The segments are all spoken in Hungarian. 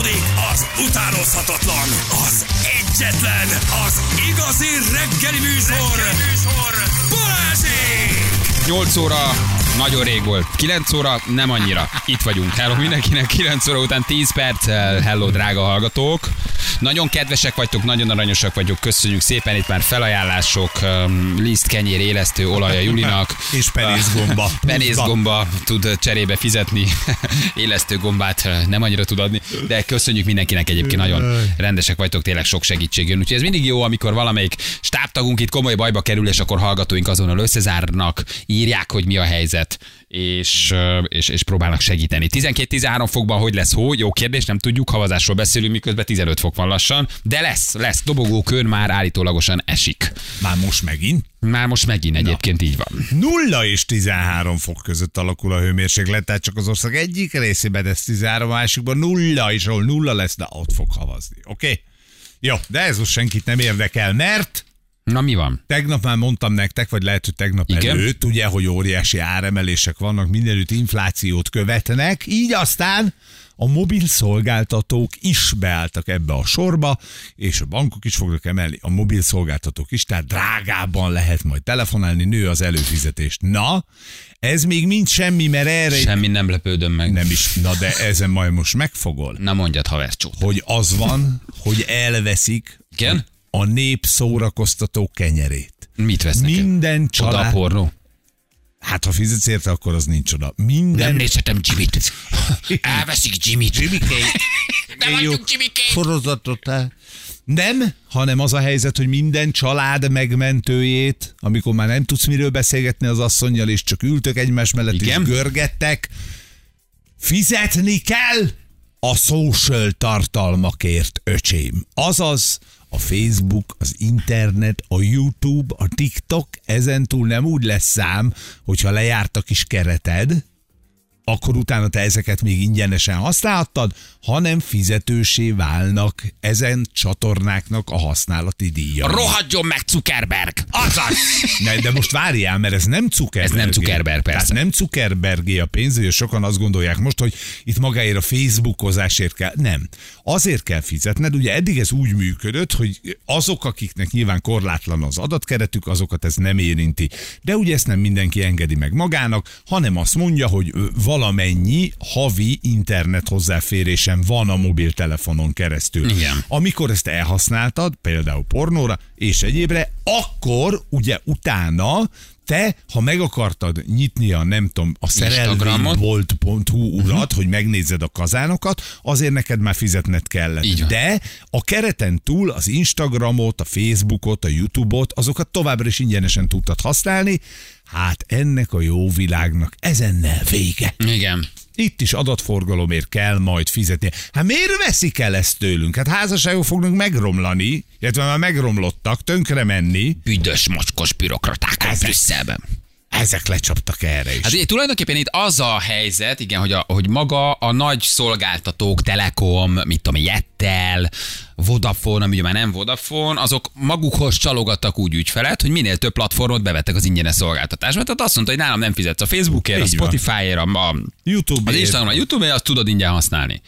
Folytatódik az utánozhatatlan, az egyetlen, az igazi reggeli műsor, reggeli műsor. Balázsék! 8 óra nagyon rég volt. 9 óra nem annyira. Itt vagyunk. Hello mindenkinek. 9 óra után 10 perccel. Hello drága hallgatók. Nagyon kedvesek vagytok, nagyon aranyosak vagyok. Köszönjük szépen. Itt már felajánlások, um, liszt, kenyér, élesztő, olaja Julinak. És penészgomba. Penészgomba tud cserébe fizetni. élesztő gombát nem annyira tud adni. De köszönjük mindenkinek egyébként. Nagyon rendesek vagytok, tényleg sok segítség jön. Úgyhogy ez mindig jó, amikor valamelyik stábtagunk itt komoly bajba kerül, és akkor hallgatóink azonnal összezárnak, írják, hogy mi a helyzet, és, és, és próbálnak segíteni. 12-13 fokban hogy lesz hó? Jó kérdés, nem tudjuk, havazásról beszélünk, miközben 15 fok van lassan, de lesz, lesz. Dobogókör már állítólagosan esik. Már most megint? Már most megint egyébként így van. 0 és 13 fok között alakul a hőmérséklet, tehát csak az ország egyik részében ez 13, a másikban 0, és ahol 0 lesz, de ott fog havazni. Oké? Okay? Jó, de ez most senkit nem érdekel, mert Na mi van? Tegnap már mondtam nektek, vagy lehet, hogy tegnap Igen? előtt, ugye, hogy óriási áremelések vannak, mindenütt inflációt követnek, így aztán a mobil szolgáltatók is beálltak ebbe a sorba, és a bankok is fognak emelni, a mobil szolgáltatók is, tehát drágában lehet majd telefonálni, nő az előfizetést. Na, ez még mind semmi, mert erre... Semmi nem lepődöm meg. Nem is, na de ezen majd most megfogol. Na mondjad, csót. Hogy az van, hogy elveszik Igen? A nép szórakoztató kenyerét. Mit vesznek? Minden család... Oda a pornó? Hát, ha fizetsz érte, akkor az nincs oda. Minden... Nem nézhetem Jimmy-t. Elveszik Jimmy-t. Jimmy Nem adjuk Jimmy Sorozatot. Nem, hanem az a helyzet, hogy minden család megmentőjét, amikor már nem tudsz miről beszélgetni az asszonyjal, és csak ültök egymás mellett, Igen? és görgettek, fizetni kell a social tartalmakért, öcsém. Azaz, a Facebook, az internet, a YouTube, a TikTok, ezentúl nem úgy lesz szám, hogyha lejárt a kis kereted, akkor utána te ezeket még ingyenesen használhattad, hanem fizetősé válnak ezen csatornáknak a használati díja. Rohadjon meg Zuckerberg! Azaz! Ne, de most várjál, mert ez nem Zuckerberg. Ez nem Zuckerberg, persze. Tehát nem Zuckerbergé a pénz, hogy sokan azt gondolják most, hogy itt magáért a Facebookozásért kell. Nem. Azért kell fizetned, ugye eddig ez úgy működött, hogy azok, akiknek nyilván korlátlan az adatkeretük, azokat ez nem érinti. De ugye ezt nem mindenki engedi meg magának, hanem azt mondja, hogy valamennyi havi internet hozzáférésem van a mobiltelefonon keresztül. Igen. Amikor ezt elhasználtad, például pornóra és egyébre, akkor ugye utána te, ha meg akartad nyitni a nem tudom, a szerelvénybolt.hu urat, uh-huh. hogy megnézzed a kazánokat, azért neked már fizetned kellett. Így van. De a kereten túl az Instagramot, a Facebookot, a YouTube-ot, azokat továbbra is ingyenesen tudtad használni. Hát ennek a jó világnak ezennel vége. Igen. Itt is adatforgalomért kell majd fizetni. Hát miért veszik el ezt tőlünk? Hát házasságok fognak megromlani, illetve már megromlottak, tönkre menni. Büdös, mocskos bürokraták a Brüsszelben. Ezek lecsaptak erre is. Hát ugye tulajdonképpen itt az a helyzet, igen, hogy, a, hogy maga a nagy szolgáltatók, Telekom, mit tudom, Jettel, Vodafone, ami ugye már nem Vodafone, azok magukhoz csalogattak úgy ügyfelet, hogy minél több platformot bevettek az ingyenes szolgáltatásba. Tehát azt mondta, hogy nálam nem fizetsz a Facebookért, a Így van. Spotify-ért, a, a YouTube az Instagram, a YouTube-ért, azt tudod ingyen használni.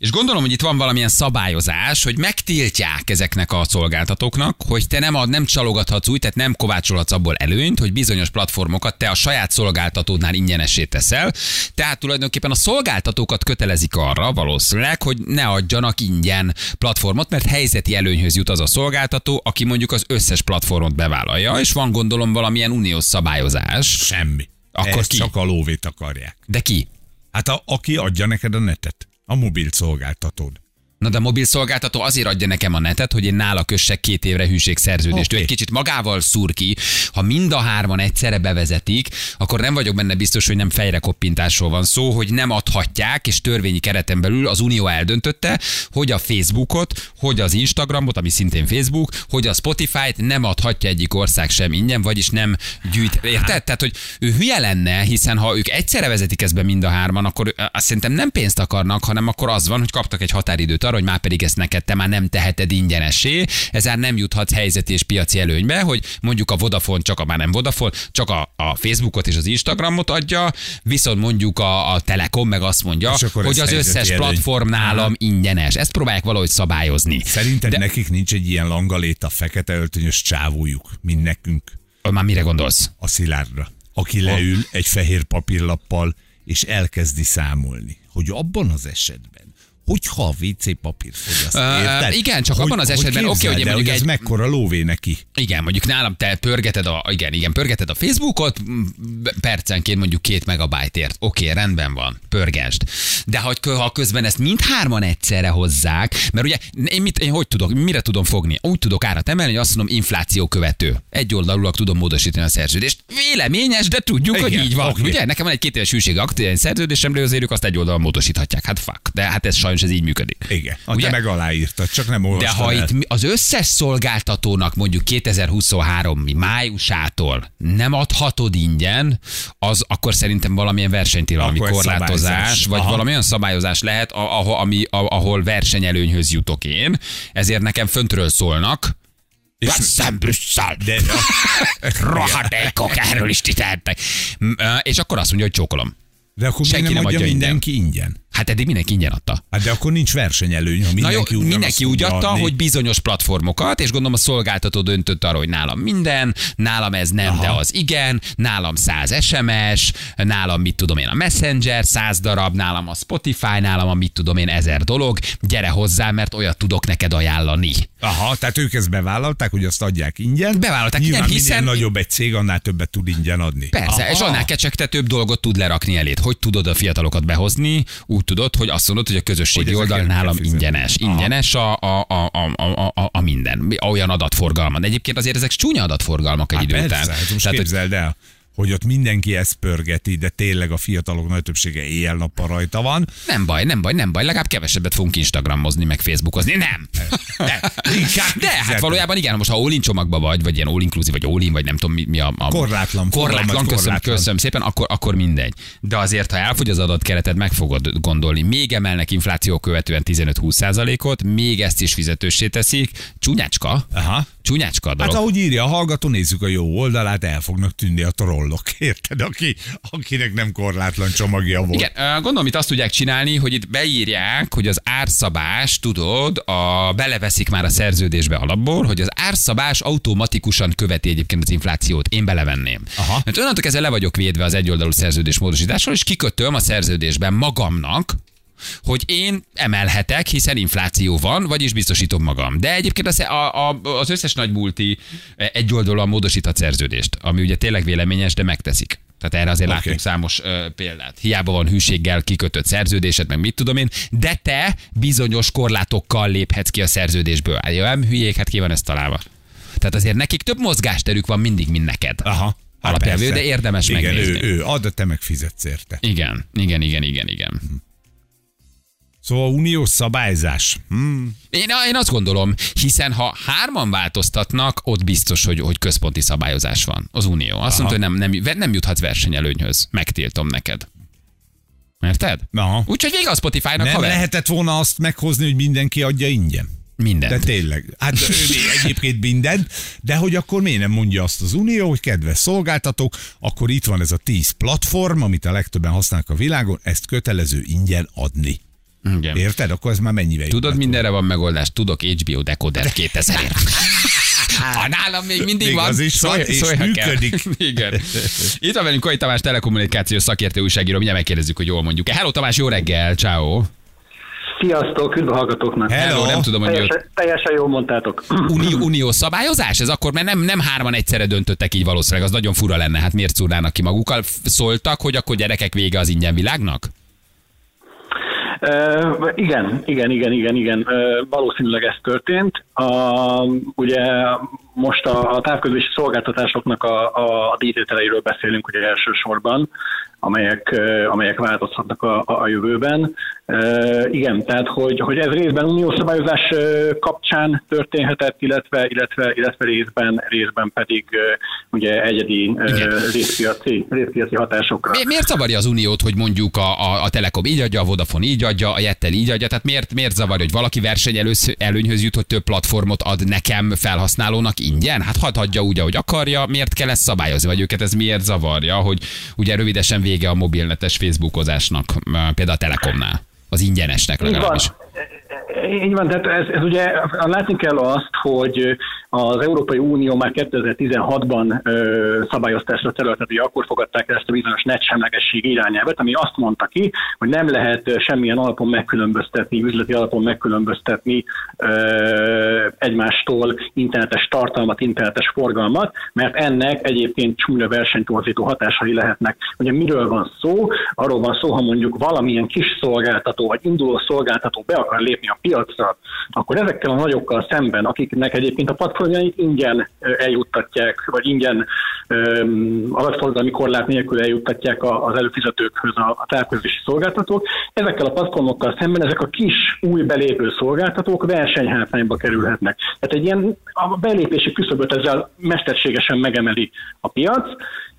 És gondolom, hogy itt van valamilyen szabályozás, hogy megtiltják ezeknek a szolgáltatóknak, hogy te nem, ad, nem csalogathatsz úgy, tehát nem kovácsolhatsz abból előnyt, hogy bizonyos platformokat te a saját szolgáltatódnál ingyenesé teszel. Tehát tulajdonképpen a szolgáltatókat kötelezik arra valószínűleg, hogy ne adjanak ingyen platformot, mert helyzeti előnyhöz jut az a szolgáltató, aki mondjuk az összes platformot bevállalja, és van gondolom valamilyen uniós szabályozás. Semmi. Akkor Ezt ki? csak a lóvét akarják. De ki? Hát a, aki adja neked a netet. A mobil szolgáltatód. Na de a mobil szolgáltató azért adja nekem a netet, hogy én nála kössek két évre hűségszerződést. Oké. Ő egy kicsit magával szúr ki. Ha mind a hárman egyszerre bevezetik, akkor nem vagyok benne biztos, hogy nem fejrekoppintásról van szó, hogy nem adhatják, és törvényi kereten belül az Unió eldöntötte, hogy a Facebookot, hogy az Instagramot, ami szintén Facebook, hogy a Spotify-t nem adhatja egyik ország sem ingyen, vagyis nem gyűjt. Érted? Tehát, hogy ő hülye lenne, hiszen ha ők egyszerre vezetik ezt be mind a hárman, akkor azt szerintem nem pénzt akarnak, hanem akkor az van, hogy kaptak egy határidőt arra, hogy már pedig ezt neked te már nem teheted ingyenesé, ezzel nem juthatsz helyzeti és piaci előnybe, hogy mondjuk a Vodafone csak a már nem Vodafone, csak a, a Facebookot és az Instagramot adja, viszont mondjuk a, a Telekom meg azt mondja, hogy az összes előny. platform nálam ingyenes. Ezt próbálják valahogy szabályozni. Szerinted De... nekik nincs egy ilyen langaléta, fekete öltönyös csávójuk, mint nekünk, Már mire gondolsz? a szilárdra, aki leül egy fehér papírlappal, és elkezdi számolni, hogy abban az esetben, hogyha a WC papír fogyaszt, igen, csak abban az esetben, oké, képzeld hogy mondjuk ez egy- mekkora lóvé neki. Igen, mondjuk nálam te pörgeted a, igen, igen, pörgeted a Facebookot, percenként mondjuk két megabájtért. Oké, rendben van, pörgesd. De hogy, kö- ha közben ezt mindhárman egyszerre hozzák, mert ugye én, mit, én hogy tudok, mire tudom fogni? Úgy tudok árat emelni, hogy azt mondom, infláció követő. Egy oldalulag tudom módosítani a szerződést. Véleményes, de tudjuk, Igen, hogy így van. oké. Ugye? Nekem van egy két éves hűség aktív szerződésemről, azért ők azt egy oldalon módosíthatják. Hát fuck. De hát ez sajnos ez így működik. Igen, a Ugye? te meg aláírtad, csak nem De olvastad ha el. itt az összes szolgáltatónak mondjuk 2023 mi májusától nem adhatod ingyen, az akkor szerintem valamilyen versenytilalmi korlátozás, vagy Aha. valamilyen szabályozás lehet, ahol, ami, ahol versenyelőnyhöz jutok én. Ezért nekem föntről szólnak, Veszem Brüsszel! De Rohadékok, erről is ti tehettek. M- ö, És akkor azt mondja, hogy csókolom. De akkor Senki nem adja adja mindenki ingyen. Hát eddig mindenki ingyen adta. Hát de akkor nincs versenyelőny, ha Na mindenki, jó, ugyanazt mindenki úgy adta, adni. hogy bizonyos platformokat, és gondolom a szolgáltató döntött arra, hogy nálam minden, nálam ez nem, Aha. de az igen, nálam 100 SMS, nálam mit tudom én a Messenger, 100 darab, nálam a Spotify, nálam a mit tudom én ezer dolog, gyere hozzá, mert olyat tudok neked ajánlani. Aha, tehát ők ezt bevállalták, hogy azt adják ingyen. Bevállalták Nyilván ingyen, hiszen- minél nagyobb egy cég, annál többet tud ingyen adni. Persze, Aha. és annál kecsegtetőbb dolgot tud lerakni elét. Hogy tudod a fiatalokat behozni? Úgy tudod, hogy azt mondod, hogy a közösségi Hogy oldal nálam ingyenes. Ingyenes a, a, a, a, a, a, minden. Olyan adatforgalma. De egyébként azért ezek csúnya adatforgalmak egy Hát idő persze, után. hát most Tehát, képzeld el, hogy ott mindenki ezt pörgeti, de tényleg a fiatalok nagy többsége éjjel-nappal rajta van. nem baj, nem baj, nem baj, legalább kevesebbet fogunk Instagramozni, meg Facebookozni. Nem! De, De hát valójában igen, most ha all csomagban vagy, vagy ilyen all inclusive, vagy all in, vagy nem tudom mi, mi a, a Korlátlan, korlátlan, fogalmaz, köszönöm, korlátlan. köszönöm szépen, akkor, akkor mindegy. De azért, ha elfogy az adatkereted, meg fogod gondolni. Még emelnek infláció követően 15-20 százalékot, még ezt is fizetőssé teszik. Csúnyácska. Aha. Csúnyácska a dolog. Hát ahogy írja a hallgató, nézzük a jó oldalát, el fognak tűnni a trollok. Érted? Aki, akinek nem korlátlan csomagja volt. Igen, gondolom itt azt tudják csinálni, hogy itt beírják, hogy az árszabás, tudod, a, beleveszik már a szerződésbe alapból, hogy az árszabás automatikusan követi egyébként az inflációt. Én belevenném. Aha. Mert onnantól kezdve le vagyok védve az egyoldalú szerződés módosítással, és kikötöm a szerződésben magamnak, hogy én emelhetek, hiszen infláció van, vagyis biztosítom magam. De egyébként az, a, a, az összes nagy multi egyoldalúan módosíthat szerződést, ami ugye tényleg véleményes, de megteszik. Tehát erre azért okay. Látunk számos ö, példát. Hiába van hűséggel kikötött szerződésed, meg mit tudom én, de te bizonyos korlátokkal léphetsz ki a szerződésből. Jó, nem hülyék, hát ki van ezt találva. Tehát azért nekik több mozgásterük van mindig, mint neked. Aha. Hát Alapjelvű, persze. de érdemes Igen, megnézni. ő, ő ad, te meg fizetsz érte. Igen, igen, igen, igen, igen. Szóval uniós szabályzás. Hm. Én, én azt gondolom, hiszen ha hárman változtatnak, ott biztos, hogy, hogy központi szabályozás van. Az Unió. Azt mondta, hogy nem, nem, nem juthat versenyelőnyhöz. Megtiltom neked. Érted? Aha. Úgyhogy vége a Spotify-nak, Nem haver. lehetett volna azt meghozni, hogy mindenki adja ingyen. Mindent. De tényleg, hát egyébként mindent, de hogy akkor miért nem mondja azt az Unió, hogy kedves szolgáltatók, akkor itt van ez a 10 platform, amit a legtöbben használnak a világon, ezt kötelező ingyen adni. Igen. Érted? Akkor ez már mennyivel Tudod, mindenre van megoldás. Tudok HBO Decoder 2000 ért. Ha nálam még mindig Még van, az is van, és szólj, működik. Kell. Igen. Itt van velünk Kai Tamás, telekommunikációs szakértő újságíró. Mindjárt megkérdezzük, hogy jól mondjuk. Hello Tamás, jó reggel, ciao. Sziasztok, üdv a hallgatóknak. Hello. Hello, nem tudom, hogy jött. Teljesen, teljesen jól mondtátok. Unió, unió szabályozás? Ez akkor, mert nem, nem hárman egyszerre döntöttek így valószínűleg, az nagyon fura lenne, hát miért szúrnának ki magukkal? Szóltak, hogy akkor gyerekek vége az ingyen világnak? Igen, igen, igen, igen, igen. Valószínűleg ez történt. Uh, ugye most a, a távközlési szolgáltatásoknak a, a, a díjtételeiről beszélünk ugye elsősorban. Amelyek, amelyek változhatnak a, a jövőben. Igen, tehát hogy, hogy ez részben uniós szabályozás kapcsán történhetett, illetve, illetve, illetve részben, részben pedig ugye egyedi részpiaci, részpiaci hatásokra. Mi, miért zavarja az uniót, hogy mondjuk a, a, a Telekom így adja, a Vodafone így adja, a Jettel így adja, tehát miért, miért zavarja, hogy valaki versenyelőz, előnyhöz jut, hogy több platformot ad nekem felhasználónak ingyen? Hát hadd adja úgy, ahogy akarja, miért kell ezt szabályozni, vagy őket ez miért zavarja, hogy ugye rövidesen vége a mobilnetes Facebookozásnak, például a Telekomnál, az ingyenesnek legalábbis. Így van. Tehát ez, ez ugye látni kell azt, hogy az Európai Unió már 2016-ban ö, szabályoztásra területet, hogy akkor fogadták ezt a bizonyos netsemlegesség irányelvet, ami azt mondta ki, hogy nem lehet semmilyen alapon megkülönböztetni, üzleti alapon megkülönböztetni ö, egymástól internetes tartalmat, internetes forgalmat, mert ennek egyébként csúnya versenytorzító hatásai lehetnek. Ugye miről van szó? Arról van szó, ha mondjuk valamilyen kis szolgáltató vagy induló szolgáltató be akar lépni a piacra, akkor ezekkel a nagyokkal szemben, akiknek egyébként a platformjait ingyen eljuttatják, vagy ingyen adatforgalmi korlát nélkül eljuttatják az előfizetőkhöz a, a távközlési szolgáltatók, ezekkel a platformokkal szemben ezek a kis új belépő szolgáltatók versenyhátrányba kerülhetnek. Tehát egy ilyen a belépési küszöböt ezzel mesterségesen megemeli a piac,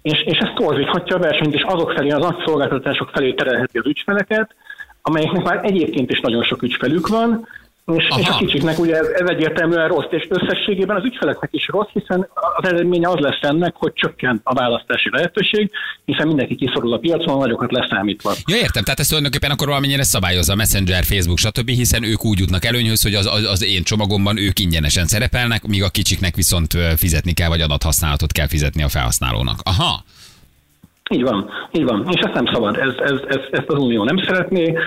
és, és ez torzíthatja a versenyt, és azok felé, az nagy szolgáltatások felé terelheti az ügyfeleket, amelyeknek már egyébként is nagyon sok ügyfelük van, és, és a kicsiknek ugye ez, ez egyértelműen rossz, és összességében az ügyfeleknek is rossz, hiszen az eredménye az lesz ennek, hogy csökken a választási lehetőség, hiszen mindenki kiszorul a piacon, a nagyokat leszámítva. Ja, értem, tehát ezt tulajdonképpen akkor valamennyire szabályozza a Messenger, Facebook, stb., hiszen ők úgy jutnak előnyhöz, hogy az, az, az én csomagomban ők ingyenesen szerepelnek, míg a kicsiknek viszont fizetni kell, vagy adathasználatot kell fizetni a felhasználónak. Aha. Így van, így van. És ezt nem szabad, ez, ez, ez, ezt az Unió nem szeretné,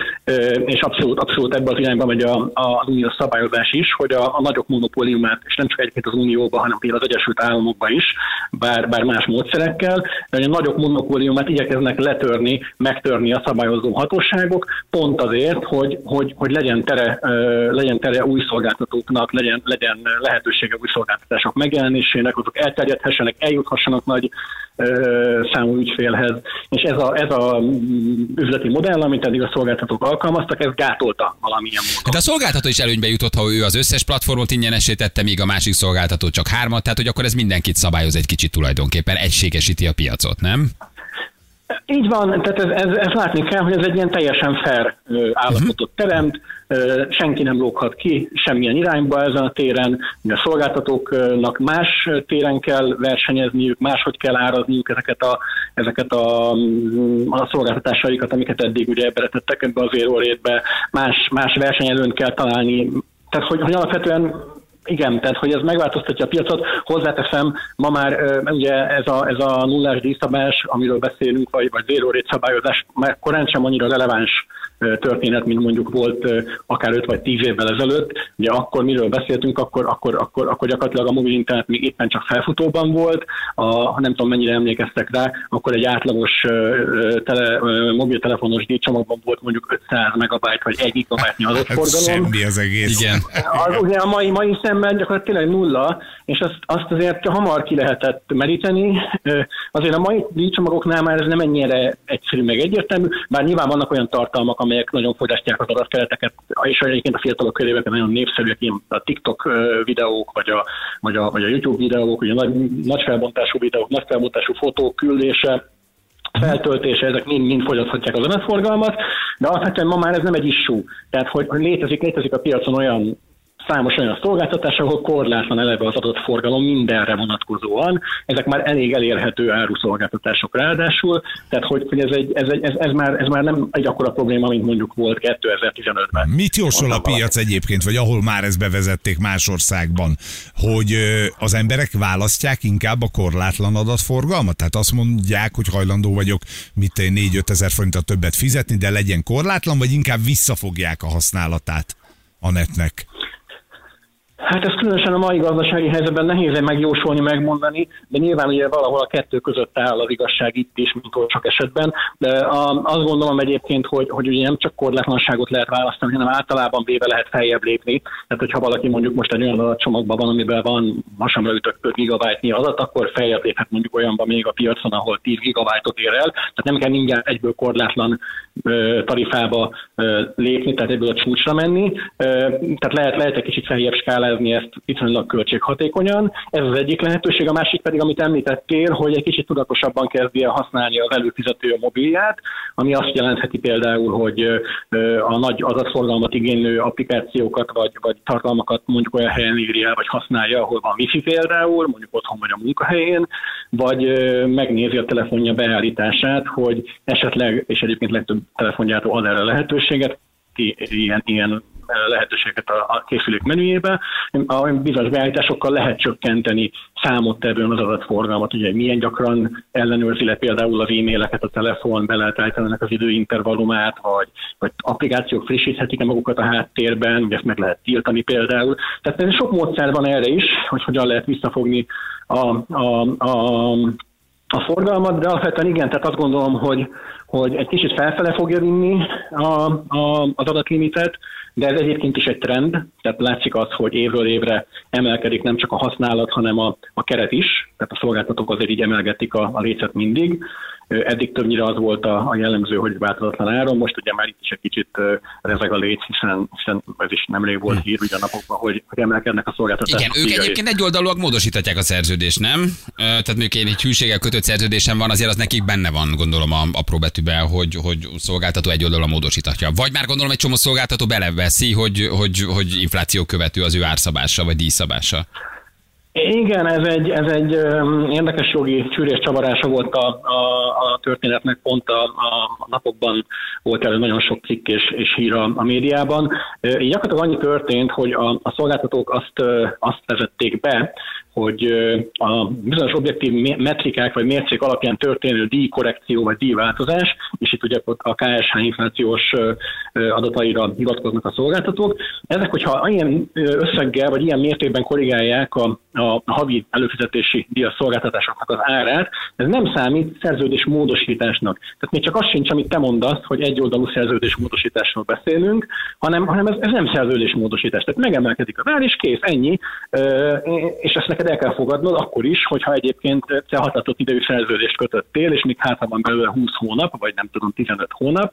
és abszolút, abszolút ebbe az irányba megy a, a, az uniós szabályozás is, hogy a, a nagyok monopóliumát, és nem csak egyébként az Unióban, hanem például az Egyesült Államokban is, bár, bár más módszerekkel, de a nagyok monopóliumát igyekeznek letörni, megtörni a szabályozó hatóságok, pont azért, hogy, hogy, hogy legyen, tere, legyen tere új szolgáltatóknak, legyen, legyen lehetősége új szolgáltatások megjelenésének, azok elterjedhessenek, eljuthassanak nagy számú ügyfélhez, és ez a, ez a üzleti modell, amit eddig a szolgáltatók alkalmaztak, ez gátolta valamilyen módon. De a szolgáltató is előnybe jutott, ha ő az összes platformot ingyenesé tette, míg a másik szolgáltató csak hármat, tehát hogy akkor ez mindenkit szabályoz egy kicsit tulajdonképpen, egységesíti a piacot, nem? Így van, tehát ez, ez, ez látni kell, hogy ez egy ilyen teljesen fair állapotot teremt, senki nem lóghat ki semmilyen irányba ezen a téren, a szolgáltatóknak más téren kell versenyezniük, máshogy kell árazniuk ezeket a, ezeket a, a szolgáltatásaikat, amiket eddig ugye beletettek ebbe az érórétbe, más, más versenyelőnt kell találni, tehát hogy, hogy alapvetően igen, tehát hogy ez megváltoztatja a piacot. Hozzáteszem, ma már ugye ez a, ez a nullás díjszabás, amiről beszélünk, vagy, vagy rate szabályozás, már korán sem annyira releváns történet, mint mondjuk volt akár 5 vagy 10 évvel ezelőtt. Ugye akkor miről beszéltünk, akkor, akkor, akkor, akkor gyakorlatilag a mobil internet még éppen csak felfutóban volt, a, nem tudom mennyire emlékeztek rá, akkor egy átlagos tele, mobiltelefonos díjcsomagban volt mondjuk 500 megabyte vagy 1 gigabyte adatforgalom. Hát semmi az egész. Igen. Az, ugye a mai, mai szemben gyakorlatilag tényleg nulla, és azt, azt azért hamar ki lehetett meríteni. Azért a mai díjcsomagoknál már ez nem ennyire egyszerű meg egyértelmű, bár nyilván vannak olyan tartalmak, amelyek nagyon fogyasztják az adatkereteket, és egyébként a fiatalok körében nagyon népszerűek, a TikTok videók, vagy a, vagy a, vagy a YouTube videók, ugye nagy, nagy felbontású videók, nagy felbontású fotók küldése, feltöltése, ezek mind, mind fogyaszthatják az adatforgalmat, de alapvetően ma már ez nem egy issue. Tehát, hogy létezik, létezik a piacon olyan számos olyan szolgáltatás, ahol korlátlan eleve az adott forgalom mindenre vonatkozóan. Ezek már elég elérhető áruszolgáltatások ráadásul, tehát hogy, hogy ez, egy, ez, egy, ez, ez, már, ez már nem egy akkora probléma, mint mondjuk volt 2015-ben. Mit jósol a piac egyébként, vagy ahol már ezt bevezették más országban, hogy az emberek választják inkább a korlátlan adatforgalmat? Tehát azt mondják, hogy hajlandó vagyok mit 4-5 ezer forintot többet fizetni, de legyen korlátlan, vagy inkább visszafogják a használatát a netnek? Hát ez különösen a mai gazdasági helyzetben nehéz megjósolni, megmondani, de nyilván ugye valahol a kettő között áll az igazság itt is, mint csak esetben. De a, azt gondolom egyébként, hogy, hogy ugye nem csak korlátlanságot lehet választani, hanem általában véve lehet feljebb lépni. Tehát, hogyha valaki mondjuk most egy olyan adatcsomagban van, amiben van masamra ütök 5 gigabyte adat, akkor feljebb léphet mondjuk olyanban még a piacon, ahol 10 gigabyte-ot ér el. Tehát nem kell mindjárt egyből korlátlan tarifába lépni, tehát ebből a csúcsra menni. Tehát lehet, lehet egy kicsit feljebb skálázni ezt viszonylag költséghatékonyan. Ez az egyik lehetőség, a másik pedig, amit említettél, hogy egy kicsit tudatosabban kezdje használni az előfizető mobilját, ami azt jelentheti például, hogy a nagy adatforgalmat igénylő applikációkat vagy, vagy tartalmakat mondjuk olyan helyen írja el, vagy használja, ahol van wifi például, mondjuk otthon vagy a munkahelyén, vagy megnézi a telefonja beállítását, hogy esetleg, és egyébként legtöbb telefonjától ad erre lehetőséget, ilyen, ilyen lehetőséget a készülék menüjébe. A bizonyos beállításokkal lehet csökkenteni számottevően az adatforgalmat, ugye milyen gyakran ellenőrzi le például az e-maileket a telefon, be lehet állítani az időintervallumát, vagy, vagy applikációk frissíthetik-e magukat a háttérben, ugye ezt meg lehet tiltani például. Tehát sok módszer van erre is, hogy hogyan lehet visszafogni a, a, a, a forgalmat, de alapvetően igen, tehát azt gondolom, hogy, hogy egy kicsit felfele fogja vinni a, a, az adatlimitet, de ez egyébként is egy trend, tehát látszik az, hogy évről évre emelkedik nem csak a használat, hanem a, a keret is, tehát a szolgáltatók azért így emelgetik a, a lécet mindig. Eddig többnyire az volt a, a jellemző, hogy változatlan áron, most ugye már itt is egy kicsit rezeg a léc, hiszen, hiszen ez is nemrég volt hír ugye a napokban, hogy, hogy emelkednek a szolgáltatások. Igen, ők egyébként egy oldalúak módosíthatják a szerződést, nem? Tehát mondjuk én egy hűséggel kötött szerződésem van, azért az nekik benne van, gondolom a apró betűben, hogy, hogy szolgáltató egy oldalon módosíthatja. Vagy már gondolom egy csomó szolgáltató beleveszi, hogy, hogy, hogy infláció követő az ő árszabása vagy díjszabása. Igen, ez egy, ez egy érdekes jogi csűrés csavarása volt a, a, a történetnek, pont a, a napokban volt elő nagyon sok cikk és, és hír a, a médiában. Így gyakorlatilag annyi történt, hogy a, a szolgáltatók azt, azt vezették be, hogy a bizonyos objektív metrikák vagy mércék alapján történő díjkorrekció vagy díjváltozás, és itt ugye a KSH inflációs adataira hivatkoznak a szolgáltatók, ezek, hogyha ilyen összeggel vagy ilyen mértékben korrigálják a, a havi előfizetési díjas szolgáltatásoknak az árát, ez nem számít szerződés módosításnak. Tehát még csak az sincs, amit te mondasz, hogy egy oldalú szerződés módosításról beszélünk, hanem, hanem ez, ez nem szerződés módosítás. Tehát megemelkedik az ár, és kész, ennyi, és ezt neked el kell fogadnod, akkor is, hogyha egyébként te hatatott idejű szerződést kötöttél, és még hátra van belőle 20 hónap, vagy nem tudom, 15 hónap,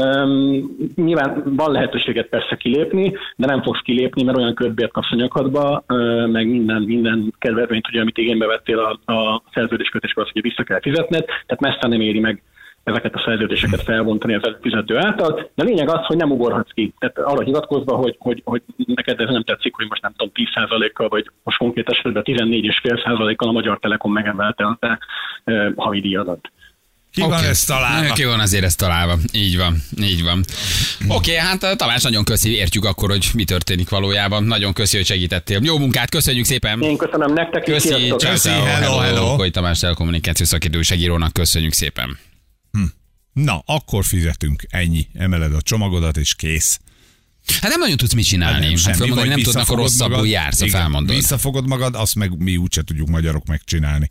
Um, nyilván van lehetőséget persze kilépni, de nem fogsz kilépni, mert olyan körbért kapsz a nyakadba, uh, meg minden, minden kedvezményt, ugye, amit igénybe vettél a, a szerződéskötéskor, azt ugye vissza kell fizetned, tehát messze nem éri meg ezeket a szerződéseket felbontani az előfizető által, de lényeg az, hogy nem ugorhatsz ki. Tehát arra hivatkozva, hogy, hogy, hogy neked ez nem tetszik, hogy most nem tudom, 10%-kal, vagy most konkrét esetben 14,5%-kal a Magyar Telekom megemelte a te havi díjadat. Ki okay. van ez találva? Ki van azért ez találva. Így van, így van. Oké, okay, hát Tamás, nagyon köszi, értjük akkor, hogy mi történik valójában. Nagyon köszi, hogy segítettél. Jó munkát, köszönjük szépen. Én köszönöm nektek. Köszi, ciao, ciao, hello, hello. hello. Hogy Tamás telekommunikáció szakértő segírónak köszönjük szépen. Hm. Na, akkor fizetünk. Ennyi. Emeled a csomagodat, és kész. Hát nem nagyon tudsz mit csinálni. Hát nem, hát nem tudnak, akkor rosszabbul magad, jársz, a felmondod. Visszafogod magad, azt meg mi úgyse tudjuk magyarok megcsinálni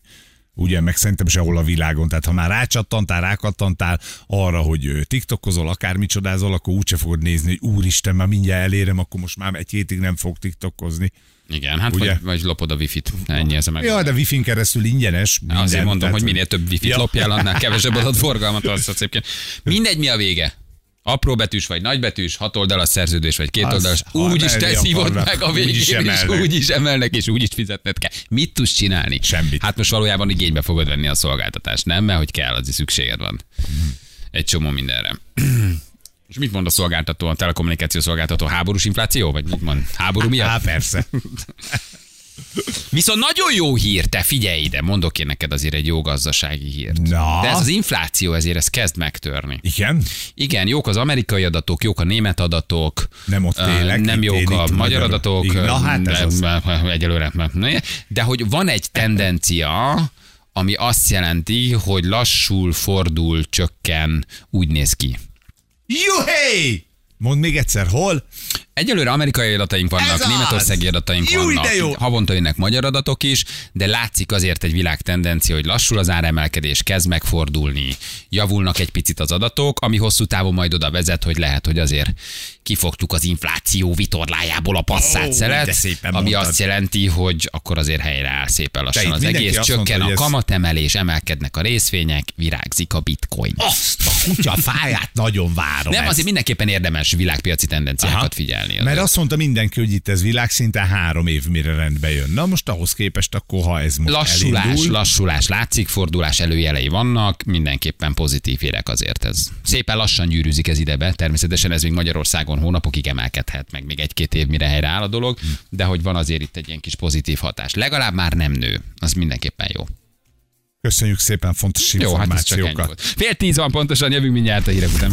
ugye, meg szerintem sehol a világon. Tehát ha már rácsattantál, rákattantál arra, hogy tiktokozol, akármicsodázol, akkor úgyse fogod nézni, hogy úristen, már mindjárt elérem, akkor most már egy hétig nem fog tiktokozni. Igen, hát ugye? Vagy, vagy lopod a wifi-t, ennyi ez a meg. Ja, de wifi-n keresztül ingyenes. Minden, Azért mondom, tehát... hogy minél több wifi-t ja. lopjál, annál kevesebb adatforgalmat az Mindegy, mi a vége. Apró betűs vagy nagybetűs, hat oldalas szerződés vagy két oldalas, úgy is te szívod meg a végén, úgy és úgy is emelnek, és úgy is fizetned kell. Mit tudsz csinálni? Semmit. Hát most valójában igénybe fogod venni a szolgáltatást, nem? Mert hogy kell, az is szükséged van. Egy csomó mindenre. És mit mond a szolgáltató, a telekommunikáció szolgáltató? Háborús infláció? Vagy mit mond? Háború miatt? Há, persze. Viszont nagyon jó hír, te figyelj ide, mondok én neked azért egy jó gazdasági hírt. Na. De ez az infláció ezért ez kezd megtörni. Igen? Igen, jók az amerikai adatok, jók a német adatok. Nem ott élek. Nem jók a magyar, magyar adatok. Na hát ez de, az. Egyelőre. De hogy van egy tendencia, ami azt jelenti, hogy lassul, fordul, csökken, úgy néz ki. Juhé! Mondd még egyszer, hol? Egyelőre amerikai adataink vannak, Ez az! németországi adataink Jó, vannak, jó. havonta jönnek magyar adatok is, de látszik azért egy világtendencia, hogy lassul az áremelkedés, kezd megfordulni, javulnak egy picit az adatok, ami hosszú távon majd oda vezet, hogy lehet, hogy azért kifogtuk az infláció vitorlájából a passzát Ó, szelet, ami mondtad. azt jelenti, hogy akkor azért helyreáll szépen lassan az egész, csökken mondta, a kamatemelés, emelkednek a részvények, virágzik a bitcoin. Azt a kutya fáját nagyon várom. Nem, ezt. azért mindenképpen érdemes világpiaci tendenciákat Aha. figyelni. Mert azért. azt mondta mindenki, hogy itt ez világszinten három év mire rendbe jön. Na most ahhoz képest akkor, ha ez most Lassulás, elindul, lassulás látszik, fordulás előjelei vannak, mindenképpen pozitív hírek azért ez. Szépen lassan gyűrűzik ez idebe, természetesen ez még Magyarországon hónapokig emelkedhet, meg még egy-két év mire helyreáll a dolog, de hogy van azért itt egy ilyen kis pozitív hatás. Legalább már nem nő, az mindenképpen jó. köszönjük szépen fontos Jó, hát ez csak ennyi információkat. volt. Fél tíz van pontosan, jövünk mindjárt a hírek után.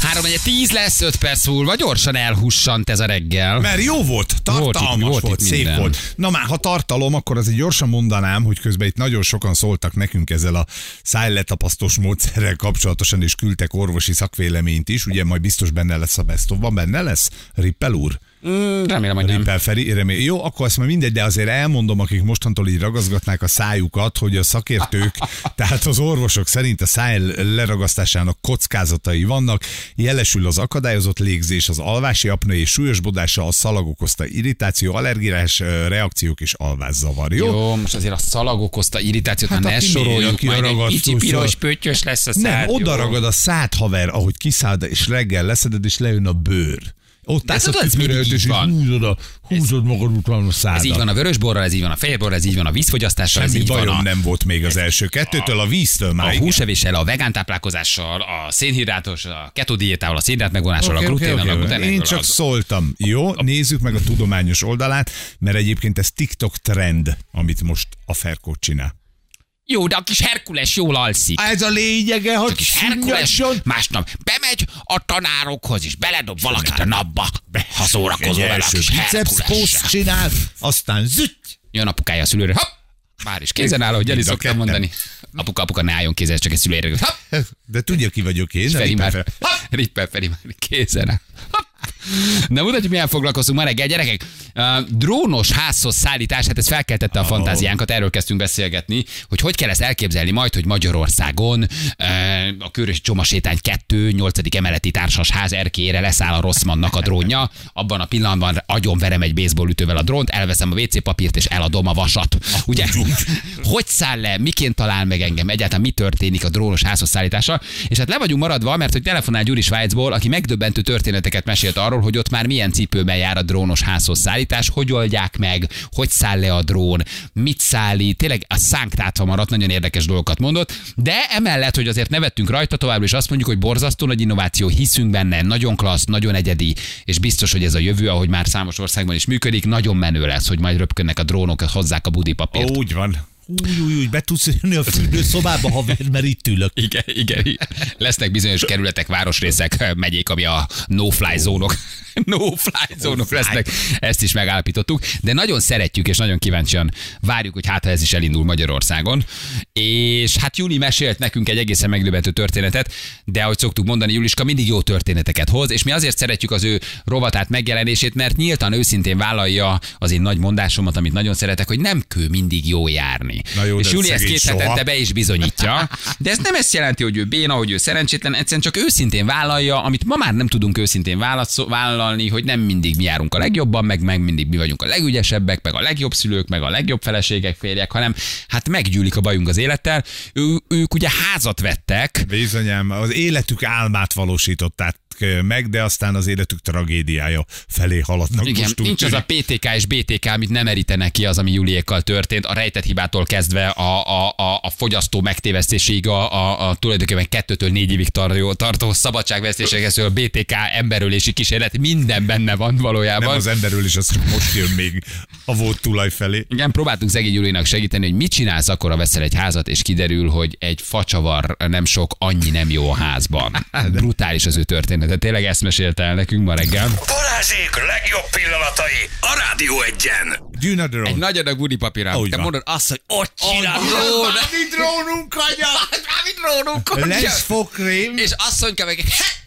Három egy tíz lesz, öt perc múlva, gyorsan elhussant ez a reggel. Mert jó volt, tartalmas Volt itt- volt, volt szép minden. volt. Na már, ha tartalom, akkor azért gyorsan mondanám, hogy közben itt nagyon sokan szóltak nekünk ezzel a szájletapasztós módszerrel kapcsolatosan, és küldtek orvosi szakvéleményt is. Ugye majd biztos benne lesz a best of. Van benne lesz? Rippel úr? Mm, remélem, hogy nem. Feri, remélem. Jó, akkor azt már mindegy, de azért elmondom, akik mostantól így ragaszgatnák a szájukat, hogy a szakértők, tehát az orvosok szerint a száj leragasztásának kockázatai vannak, jelesül az akadályozott légzés, az alvási apnoe és súlyosbodása, a szalag okozta irritáció, allergiás reakciók és alvászavar. Jó? Jó, most azért a szalag okozta irritációt, Hát ne soroljuk, aki majd egy kicsi piros pöttyös lesz a Nem, szád. oda ragad a szád haver, ahogy kiszállod, és reggel leszeded, és lejön a bőr. Ott állsz a tudod, ez tükör mindig előtt, és van. húzod, a, húzod magad után a szádat. Ez így van a vörösborral, ez így van a fehérborral, ez így van a vízfogyasztással, ez Semmi így van a, nem volt még az első kettőtől, a víztől már a húsevéssel, a vegántáplálkozással, a szénhidrátos, a ketodiétával, a szénhidrát megvonással, Oké, a oké, gluténnel, oké, a oké. glutennel. Én csak szóltam. Jó, nézzük meg a tudományos oldalát, mert egyébként ez TikTok trend, amit most a Ferkó csinál. Jó, de a kis Herkules jól alszik. Ez a lényege, A hogy kis Herkules másnap bemegy a tanárokhoz, és beledob valakit a napba, ha szórakozol vele a kis Herkules. csinál, aztán züty. Jön apukája a szülőre, hopp, már is kézen áll, hogy el a szoktam mondani. Apuka, apuka, ne álljon kézzel, csak egy szülőre. Hopp, De tudja, ki vagyok én. Feri már. Rippel Feri már kézen áll. Hopp. Na mutatjuk, milyen foglalkozunk ma reggel, gyerekek. Uh, drónos házhoz szállítás, hát ez felkeltette a fantáziánkat, erről kezdtünk beszélgetni, hogy hogy kell ezt elképzelni majd, hogy Magyarországon uh, a Körös Csomasétány 2, 8. emeleti társas ház erkére leszáll a Rosszmannak a drónja. Abban a pillanatban agyonverem egy baseball ütővel a drónt, elveszem a WC papírt és eladom a vasat. Ugye? hogy száll le, miként talál meg engem, egyáltalán mi történik a drónos házhoz szállítással, és hát le vagyunk maradva, mert hogy telefonál Gyuri Svájcból, aki megdöbbentő történeteket mesélt arról, hogy ott már milyen cipőben jár a drónos házhoz szállítás, hogy oldják meg, hogy száll le a drón, mit szállít, tényleg a szánk tátva maradt, nagyon érdekes dolgokat mondott, de emellett, hogy azért nevettünk rajta tovább, és azt mondjuk, hogy borzasztó nagy innováció, hiszünk benne, nagyon klassz, nagyon egyedi, és biztos, hogy ez a jövő, ahogy már számos országban is működik, nagyon menő lesz, hogy majd röpkönnek a drónok, hozzák a budipapírt. Úgy van. Úgy, úgy, úgy, be tudsz jönni a fürdőszobába, haver, mert itt ülök. Igen, igen, igen. Lesznek bizonyos kerületek, városrészek, megyék, ami a no-fly zónok. No-fly zónok lesznek. Ezt is megállapítottuk. De nagyon szeretjük, és nagyon kíváncsian várjuk, hogy hát ha ez is elindul Magyarországon. És hát Júli mesélt nekünk egy egészen megdöbbentő történetet, de ahogy szoktuk mondani, Juliska mindig jó történeteket hoz, és mi azért szeretjük az ő rovatát megjelenését, mert nyíltan őszintén vállalja az én nagy mondásomat, amit nagyon szeretek, hogy nem kő mindig jó járni. Na jó, és Júli ezt két soha. hetente be is bizonyítja. De ez nem ezt jelenti, hogy ő béna, hogy ő szerencsétlen, egyszerűen csak őszintén vállalja, amit ma már nem tudunk őszintén vállalni, hogy nem mindig mi járunk a legjobban, meg, meg mindig mi vagyunk a legügyesebbek, meg a legjobb szülők, meg a legjobb feleségek, férjek, hanem hát meggyűlik a bajunk az élettel. Ő, ők ugye házat vettek, Bizonyám, az életük álmát valósították meg, de aztán az életük tragédiája felé haladnak. Igen, nincs az a. PTK és BTK, amit nem erítenek ki az, ami Juliékkal történt, a rejtett hibától kezdve a, a, a, a fogyasztó megtévesztéséig, a, a, a tulajdonképpen kettőtől négy évig tartó, tartó szabadságvesztéséhez, a BTK emberölési kísérlet, minden benne van valójában. Nem az emberről is, az csak most jön még a volt tulaj felé. Igen, próbáltunk szegény Gyurinak segíteni, hogy mit csinálsz akkor, ha veszel egy házat, és kiderül, hogy egy facsavar nem sok, annyi nem jó a házban. Brutális az ő története. Tényleg ezt mesélte el nekünk ma reggel. Balázsék legjobb pillanatai a Rádió egyen. Gyűn a drón. Egy nagy adag budipapírra. Ahogy Te van. mondod azt, hogy ott Oh, csinál drón. Mi drónunk, anya! Valami drónunk, Lesz fogkrém. És mondja meg, he,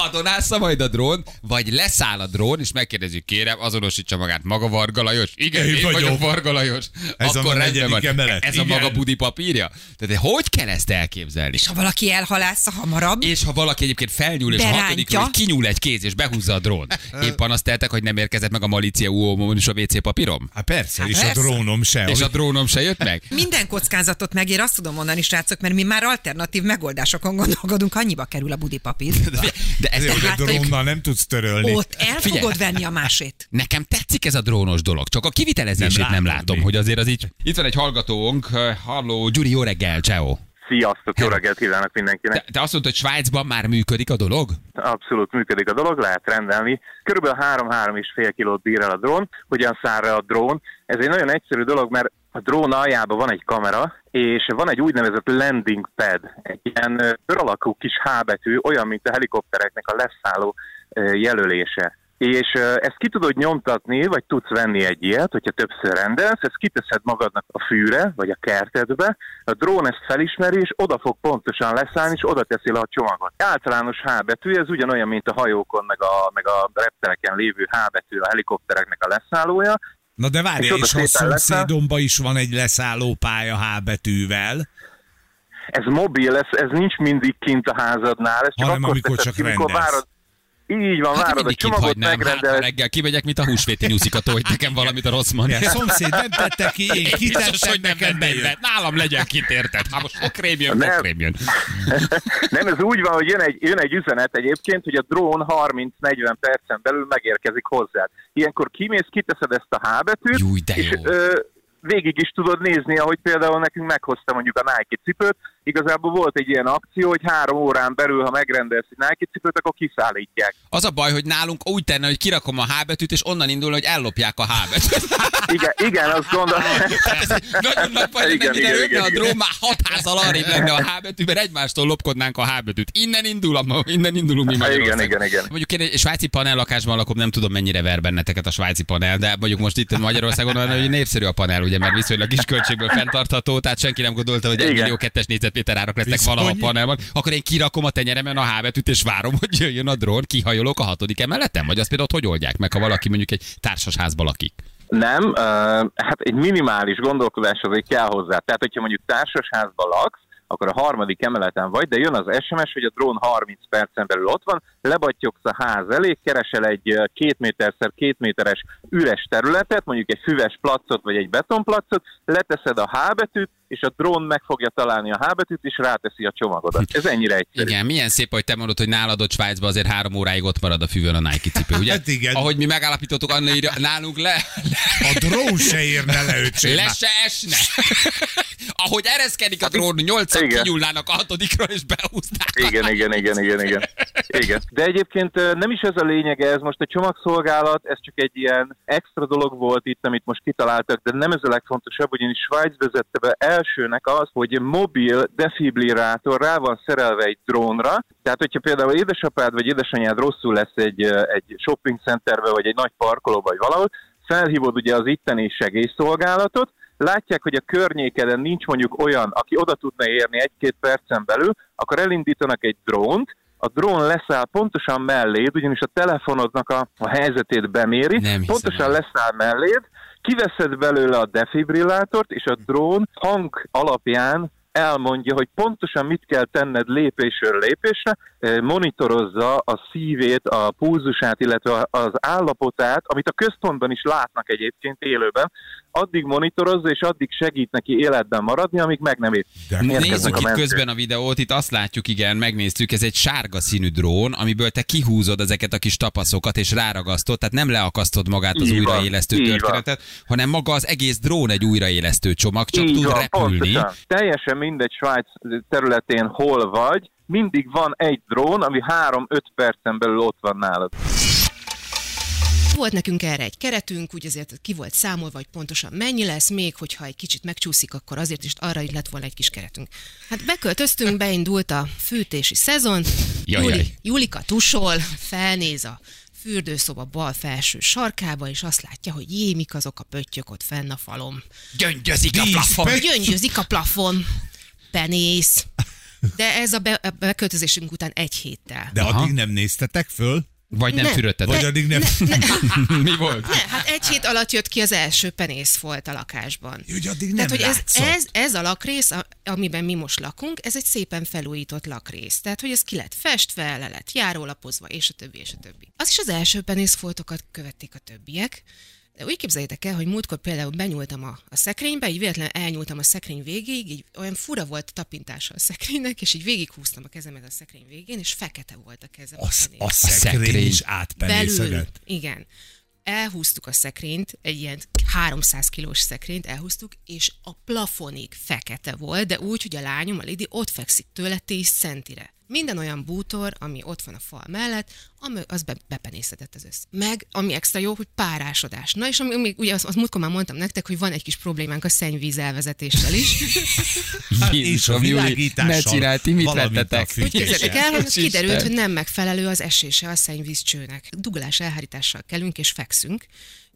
hadonásza majd a drón, vagy leszáll a drón, és megkérdezzük, kérem, azonosítsa magát maga Varga Lajos. Igen, Én én, vagyok. vagyok. Varga Lajos. Ez a Akkor rendben negyedik van. emelet. Ez a Igen. maga budi papírja? Tehát hogy kell ezt elképzelni? És ha valaki elhalásza hamarabb, És ha valaki egyébként felnyúl és a Berántja. hatodikról hogy kinyúl egy kéz és behúzza a drón. Éppen azt teltek, hogy nem érkezett meg a Malicia UOM és a WC papírom? Hát persze, Hát és persze. a drónom se. És a drónom se jött meg? minden kockázatot megér, azt tudom mondani, srácok, mert mi már alternatív megoldásokon gondolkodunk, annyiba kerül a budipapír. De ez Ezért, hogy a Hát, hogy- drónnal nem tudsz törölni. Ott el Figyelj. fogod venni a másét. Nekem tetszik ez a drónos dolog, csak a kivitelezését nem Nem látom, még. hogy azért az így... Itt van egy hallgatónk, eh, halló, Gyuri, jó reggel, ciao. Sziasztok, jó reggelt kívánok mindenkinek. Te, te azt mondtad, hogy Svájcban már működik a dolog? Abszolút működik a dolog, lehet rendelni. Körülbelül 3-3 és fél kilót bír el a drón. Hogyan száll le a drón? Ez egy nagyon egyszerű dolog, mert a drón aljában van egy kamera, és van egy úgynevezett landing pad, egy ilyen kör alakú kis H betű, olyan, mint a helikoptereknek a leszálló jelölése. És ezt ki tudod nyomtatni, vagy tudsz venni egy ilyet, hogyha többször rendelsz, ezt kiteszed magadnak a fűre, vagy a kertedbe, a drón ezt felismeri, és oda fog pontosan leszállni, és oda teszi le a csomagot. Általános H betű, ez ugyanolyan, mint a hajókon, meg a, meg a reptereken lévő H betű, a helikoptereknek a leszállója, Na de És várj, oda és a szomszédomban is van egy leszálló pálya H betűvel, ez mobil, ez, ez nincs mindig kint a házadnál, ez csak Hanem akkor amikor teszed csak ki, rendelsz. várod. Így van, Hát várod a csomagot, hagynám, hát megrendeled. reggel kimegyek, mint a húsvéti nyuszikató, hogy nekem valamit a rossz mond. Ja, szomszéd nem tette ki, én Biztos, kitettem, hogy nem vett be. Nálam legyen kint, érted? Hát most okrém jön, Nem. okrém jön. Nem, ez úgy van, hogy jön egy, jön egy üzenet egyébként, hogy a drón 30-40 percen belül megérkezik hozzád. Ilyenkor kimész, kiteszed ezt a H betűt, Júj, de és jó. ö, végig is tudod nézni, ahogy például nekünk meghozta mondjuk a Nike cipőt. Igazából volt egy ilyen akció, hogy három órán belül, ha megrendelsz egy Nike cipőt, akkor kiszállítják. Az a baj, hogy nálunk úgy tenne, hogy kirakom a H betűt, és onnan indul, hogy ellopják a H betűt. Igen, igen azt gondolom. Nagyon nagy baj, Igen, igen, jönne igen, a igen. drón, már hat házal arrébb lenne a H betű, mert egymástól lopkodnánk a H betűt. Innen indul, innen indulunk mi Igen, Magyarország. igen, igen. Mondjuk én egy svájci panel lakásban lakom, nem tudom mennyire ver benneteket a svájci panel, de mondjuk most itt Magyarországon olyan, hogy népszerű a panel, ugye, mert viszonylag kis költségből fenntartható, tehát senki nem gondolta, hogy egy Igen. millió kettes négyzetméter árak lesznek Bizony. valaha a panelban. Akkor én kirakom a tenyeremen a H betűt, és várom, hogy jöjjön a drón, kihajolok a hatodik emeleten, vagy azt például ott hogy oldják meg, ha valaki mondjuk egy társasházban lakik. Nem, uh, hát egy minimális gondolkodás azért kell hozzá. Tehát, hogyha mondjuk társasházban laksz, akkor a harmadik emeleten vagy, de jön az SMS, hogy a drón 30 percen belül ott van, lebattyogsz a ház elé, keresel egy két méterszer két méteres üres területet, mondjuk egy füves placot vagy egy betonplacot, leteszed a H betűt, és a drón meg fogja találni a H betűt, és ráteszi a csomagodat. Ez ennyire egyszerű. Igen, milyen szép, hogy te mondod, hogy nálad ott Svájcban azért három óráig ott marad a füvön a Nike cipő, ugye? Hát igen. Ahogy mi megállapítottuk, Anna írja, nálunk le, A drón se érne le, öcsém. le se esne. Ahogy ereszkedik a drón, nyolcan Igen. kinyúlnának a hatodikról, és behúzták. Igen, igen, igen, igen, igen. igen. De egyébként nem is ez a lényege, ez most a csomagszolgálat, ez csak egy ilyen extra dolog volt itt, amit most kitaláltak, de nem ez a legfontosabb, ugyanis Svájc vezette be elsőnek az, hogy mobil defibrillátor rá van szerelve egy drónra, tehát hogyha például édesapád vagy édesanyád rosszul lesz egy, egy shopping centerbe, vagy egy nagy parkolóba, vagy valahol, felhívod ugye az itteni segélyszolgálatot, látják, hogy a környékeden nincs mondjuk olyan, aki oda tudna érni egy-két percen belül, akkor elindítanak egy drónt, a drón leszáll pontosan melléd, ugyanis a telefonodnak a, a helyzetét beméri, Nem pontosan el. leszáll melléd, kiveszed belőle a defibrillátort, és a drón hang alapján elmondja, hogy pontosan mit kell tenned lépésről lépésre, monitorozza a szívét, a pulzusát, illetve az állapotát, amit a központban is látnak egyébként élőben, addig monitorozza, és addig segít neki életben maradni, amíg meg nem ért. Nézzük a itt közben a videót, itt azt látjuk, igen, megnéztük, ez egy sárga színű drón, amiből te kihúzod ezeket a kis tapaszokat, és ráragasztod, tehát nem leakasztod magát az Így van, újraélesztő így van. történetet, hanem maga az egész drón egy újraélesztő csomag, csak Így tud van, repülni. pontosan. Teljesen mindegy Svájc területén hol vagy, mindig van egy drón, ami 3-5 percen belül ott van nálad. Volt nekünk erre egy keretünk, úgy azért ki volt számolva, hogy pontosan mennyi lesz, még hogyha egy kicsit megcsúszik, akkor azért is arra is lett volna egy kis keretünk. Hát beköltöztünk, beindult a fűtési szezon, Jajjaj. Julika tusol, felnéz a fürdőszoba bal felső sarkába, és azt látja, hogy jé, mik azok a pöttyök ott fenn a falon. Gyöngyözik a plafon. Gyöngyözik a plafon, benéz, De ez a, be, a beköltözésünk után egy héttel. De Aha. addig nem néztetek föl? Vagy nem Ne, fürödtetek? Vagy addig nem... Mi volt? Ne, hát egy hét alatt jött ki az első penészfolt a lakásban. Hogy addig nem Tehát, hogy ez, ez, ez a lakrész, amiben mi most lakunk, ez egy szépen felújított lakrész. Tehát, hogy ez ki lett festve, le lett járólapozva, és a többi, és a többi. Az is az első penészfoltokat követték a többiek. De úgy képzeljétek el, hogy múltkor például benyúltam a, a szekrénybe, így véletlenül elnyúltam a szekrény végéig, így olyan fura volt a tapintása a szekrénynek, és így végighúztam a kezemet a szekrény végén, és fekete volt a kezem. A, penész. a szekrény. is Belül, átpenészedett. igen. Elhúztuk a szekrényt, egy ilyen 300 kilós szekrényt elhúztuk, és a plafonig fekete volt, de úgy, hogy a lányom, a Lidi ott fekszik tőle 10 centire. Minden olyan bútor, ami ott van a fal mellett, ami, az be, bepenészedett az össze. Meg, ami extra jó, hogy párásodás. Na és ami, még, ugye azt, azt múltkor már mondtam nektek, hogy van egy kis problémánk a szennyvíz elvezetéssel is. Hát a Júli, világítással, ne csinálj, ti mit vettetek? Úgy képzeljétek el, hogy kiderült, hogy nem megfelelő az esése a szennyvízcsőnek. Dugulás elhárítással kelünk és fekszünk.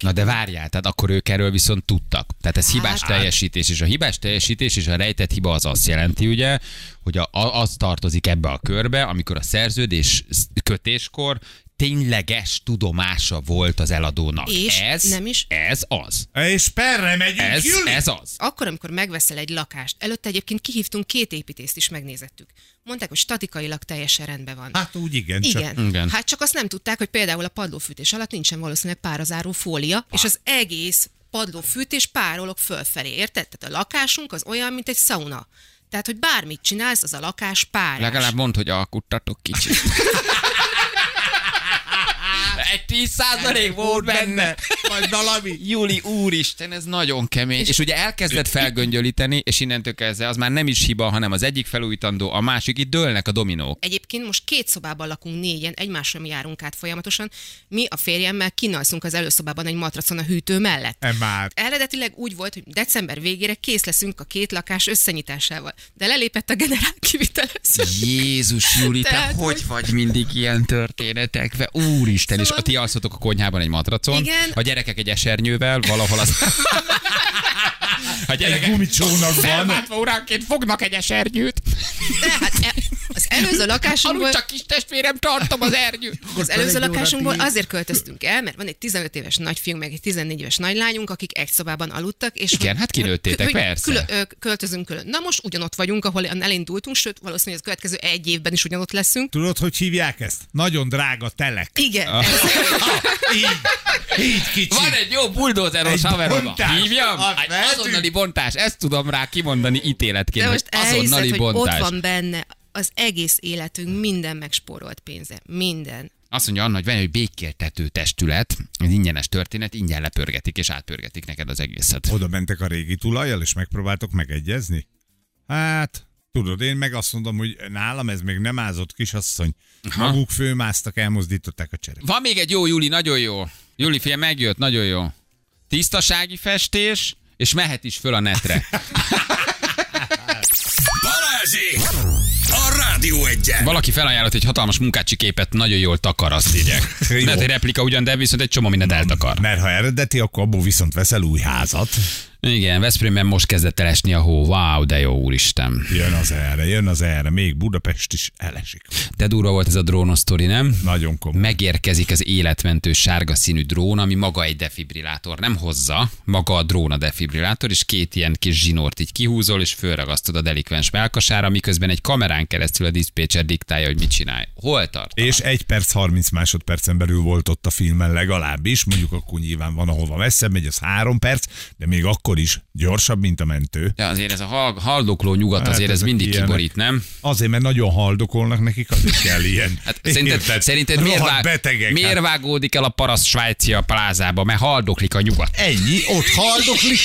Na de várjál, tehát akkor ők erről viszont tudtak. Tehát ez hibás Hát- teljesítés, és a hibás teljesítés és a rejtett hiba az azt jelenti, ugye, hogy a, az tartozik ebbe a körbe, amikor a szerződés kötéskor tényleges tudomása volt az eladónak. És ez, nem is- Ez az. És perre megyünk, Ez, Júli? ez az. Akkor, amikor megveszel egy lakást, előtte egyébként kihívtunk két építést is, megnézettük. Mondták, hogy statikailag teljesen rendben van. Hát úgy igen, csak Igen. Igen. Hát csak azt nem tudták, hogy például a padlófűtés alatt nincsen valószínűleg párazáró fólia, és az egész padlófűtés párolog fölfelé, érted? Tehát a lakásunk az olyan, mint egy sauna. Tehát, hogy bármit csinálsz, az a lakás párás. Legalább mondd, hogy alkuttatok kicsit. Egy 10 százalék volt benne. Vagy valami. Júli, úristen, ez nagyon kemény. És, és ugye elkezdett felgöngyölíteni, és innentől kezdve az már nem is hiba, hanem az egyik felújítandó, a másik, itt dőlnek a dominók. Egyébként most két szobában lakunk négyen, egymásra mi járunk át folyamatosan. Mi a férjemmel kinalszunk az előszobában egy matracon a hűtő mellett. E már. Eredetileg úgy volt, hogy december végére kész leszünk a két lakás összenyitásával, de lelépett a generál kivitelező. Jézus, Júli, te hogy- vagy mindig ilyen történetekbe? Úristen, és Szóval- ti alszotok a konyhában egy matracon, Igen. a gyerekek egy esernyővel, valahol az... A gyerekek gumicsónak van. felváltva óránként fognak egy esernyőt. De hát előző lakásunkból... Aludj csak kis testvérem, tartom az ernyőt. Az előző lakásunkból azért költöztünk el, mert van egy 15 éves nagyfiunk, meg egy 14 éves nagylányunk, akik egy szobában aludtak. És Igen, hogy- hát kinőttétek, hogy persze. Külön, költözünk külön. Na most ugyanott vagyunk, ahol elindultunk, sőt, valószínűleg az következő egy évben is ugyanott leszünk. Tudod, hogy hívják ezt? Nagyon drága telek. Igen, Ah. Így, így kicsi. Van egy jó buldózeros haverom. Hívjam? Azonnali bontás. Ezt tudom rá kimondani ítéletként. de hogy most elhiszed, azonnali hogy bontás. ott van benne az egész életünk, minden megspórolt pénze. Minden. Azt mondja Anna, hogy van egy békéltető testület, egy ingyenes történet, ingyen lepörgetik és átpörgetik neked az egészet. Oda mentek a régi tulajjal, és megpróbáltok megegyezni? Hát, tudod, én meg azt mondom, hogy nálam ez még nem ázott kisasszony. Maguk főmásztak, elmozdították a cserét. Van még egy jó Júli, nagyon jó. Júli, figyelj, megjött, nagyon jó. Tisztasági festés, és mehet is föl a netre. Balázsi! Rádió egyen! Valaki felajánlott egy hatalmas munkácsi képet, nagyon jól takar, azt írják. Jó. Lehet egy replika ugyan, de viszont egy csomó mindent eltakar. Mert ha eredeti, akkor abból viszont veszel új házat. Igen, Veszprémben most kezdett el esni a hó. Wow, de jó, úristen. Jön az erre, jön az erre. Még Budapest is elesik. De durva volt ez a drónos sztori, nem? Nagyon komoly. Megérkezik az életmentő sárga színű drón, ami maga egy defibrillátor. Nem hozza, maga a drón a defibrillátor, és két ilyen kis zsinort így kihúzol, és fölragasztod a delikvens melkasára, miközben egy kamerán keresztül a diszpécser diktálja, hogy mit csinálj. Hol tart? És egy perc, 30 másodpercen belül volt ott a filmen legalábbis, mondjuk akkor nyilván van, ahova messzebb megy, az három perc, de még akkor is gyorsabb, mint a mentő. De azért ez a hal- haldokló nyugat, Hát azért ez mindig ilyenek. kiborít, nem? Azért, mert nagyon haldokolnak nekik, azért kell ilyen. Hát szerinted, szerinted miért, vág, betegek, miért hát. vágódik el a paraszt svájcia plázába? Mert haldoklik a nyugat. Ennyi, ott haldoklik,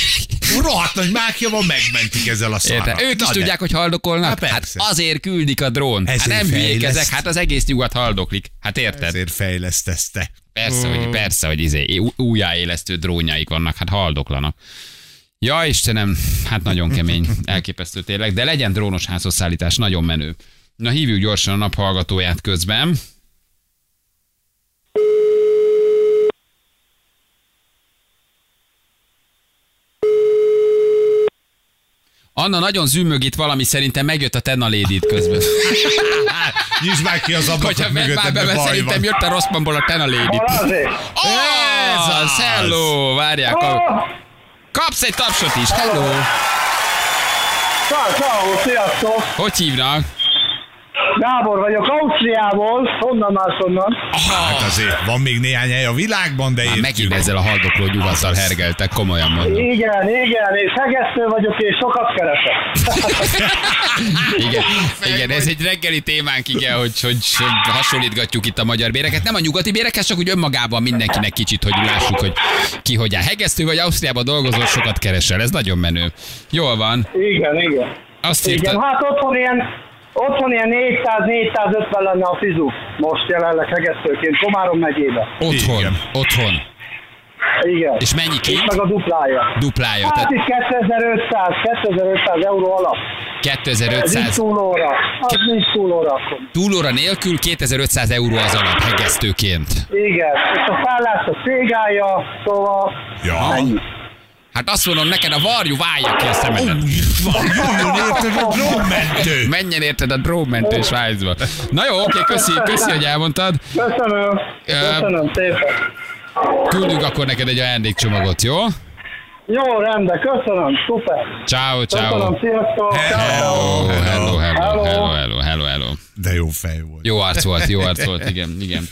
rohadt nagy mákja van, megmentik ezzel a szarra. Érted? Ők is Na de. tudják, hogy haldokolnak? Hát Hát, persze. azért küldik a drón. Hát Ezért nem hülyék ezek, hát az egész nyugat haldoklik. Hát érted? Ezért fejlesztezte. Persze, hogy, persze, hogy izé, újjáélesztő drónjaik vannak, hát haldoklanak. Ja, Istenem, hát nagyon kemény, elképesztő tényleg, de legyen drónos házhozszállítás, nagyon menő. Na hívjuk gyorsan a naphallgatóját közben. Anna nagyon zümmög itt valami, szerintem megjött a Tenna Lady közben. Nyisd már ki az ablakot Hogyha már be, szerintem jött a Rosszmanból a Tenna Lady. Ez az, hello, várják. kap- Kapsz egy tapsot is, hello. Ciao, ciao, sziasztok! Hogy hívnak? Gábor vagyok, Ausztriából, honnan már honnan? Hát azért van még néhány hely a világban, de Már értjük. megint ezzel a haldokló nyugattal hergeltek, komolyan mondom. Igen, igen, és hegesztő vagyok, és sokat keresek. Igen, igen, ez egy reggeli témánk, igen, hogy, hogy, hogy hasonlítgatjuk itt a magyar béreket. Nem a nyugati bérekhez, csak úgy önmagában mindenkinek kicsit, hogy lássuk, hogy ki hogy áll. Hegesztő vagy Ausztriában dolgozol, sokat keresel. Ez nagyon menő. Jól van. Igen, igen. Azt Igen, írta, hát otthon ilyen, otthon ilyen 400-450 lenne a fizu. Most jelenleg hegesztőként, Komárom megyébe. otthon, Igen. otthon. Igen. És mennyi kint? meg a duplája. Duplája, Hát tehát itt 2500, 2500 euró alap. Ez így 2500. túlóra. Az nincs túlóra akkor. Túlóra nélkül 2500 euró az alap hegesztőként. Igen, és a szállás a cégája, szóval Ja. ennyi. Hát azt mondom neked, a varjú válja ki a szemedet. Ó, itt van, jöjjön érted a drónmentő. Menjen érted a drómmentő Svájcba. Na jó, oké, köszi, köszi, hogy elmondtad. Köszönöm. Köszönöm szépen. Küldünk akkor neked egy ajándékcsomagot, jó? Jó, rendben, köszönöm, szuper. Ciao, ciao. Köszönöm, sziasztok. Hello, hello, hello, hello, hello, hello, hello. De jó fej volt. Jó arc volt, jó arc volt, igen, igen.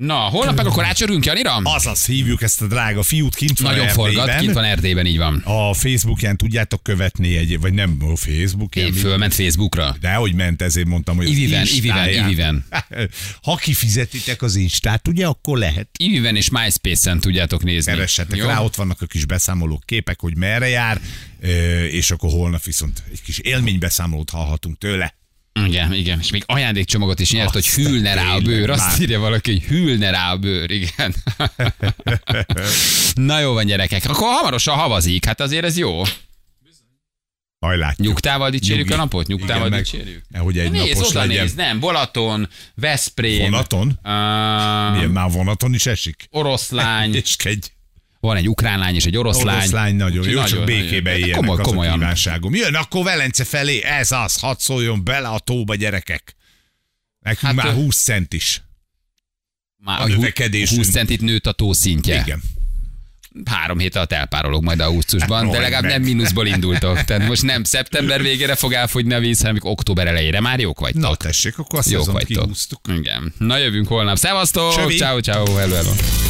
Na, holnap meg akkor átsörünk, Janira? Azaz hívjuk ezt a drága fiút, kint van Nagyon Erdélyben. forgat, kint van Erdélyben, így van. A Facebookján tudjátok követni egy, vagy nem a Facebookján. Én fölment Facebookra. De hogy ment, ezért mondtam, hogy Iviven. Iviven, Iviven. Ha kifizetitek az Instát, ugye, akkor lehet. Iviven és MySpace-en tudjátok nézni. Keressetek Jó? rá, ott vannak a kis beszámolók, képek, hogy merre jár, és akkor holnap viszont egy kis élménybeszámolót hallhatunk tőle. Igen, igen, és még ajándékcsomagot is nyert, hogy Azt hűlne rá a bőr. Azt már. írja valaki, hogy hűlne rá a bőr, igen. Na jó van, gyerekek. Akkor hamarosan havazik, hát azért ez jó. Hajlát. Nyugtával dicsérjük Nyugi. a napot? Nyugtával Igen, meg- dicsérjük? Nehogy egy Nézd, napos oda legyen. nézd, nem, Balaton, Veszprém, Vonaton? Uh, Milyen már vonaton is esik? oroszlány, És egy van egy ukrán lány és egy orosz lány. oroszlány nagyon jó, Úgyhogy csak békébe nagyon- éljenek, Komoly, az a komolyan. kívánságom. Jön akkor Velence felé, ez az, hadd szóljon bele a tóba, gyerekek. Nekünk Hát, már ö- 20 cent is. Már a a növekedésünk. 20 centit nőtt a tó szintje. Igen. Három hét alatt elpárolog majd augusztusban, de Rohanj legalább meg. nem mínuszból indultok. Tehát most nem szeptember végére fog elfogyni a víz, hanem október elejére már jók vagytok. Na tessék, akkor azt jók vagytok. kihúztuk. Igen. Na jövünk holnap. Szevasztok! Ciao, ciao, hello, hello.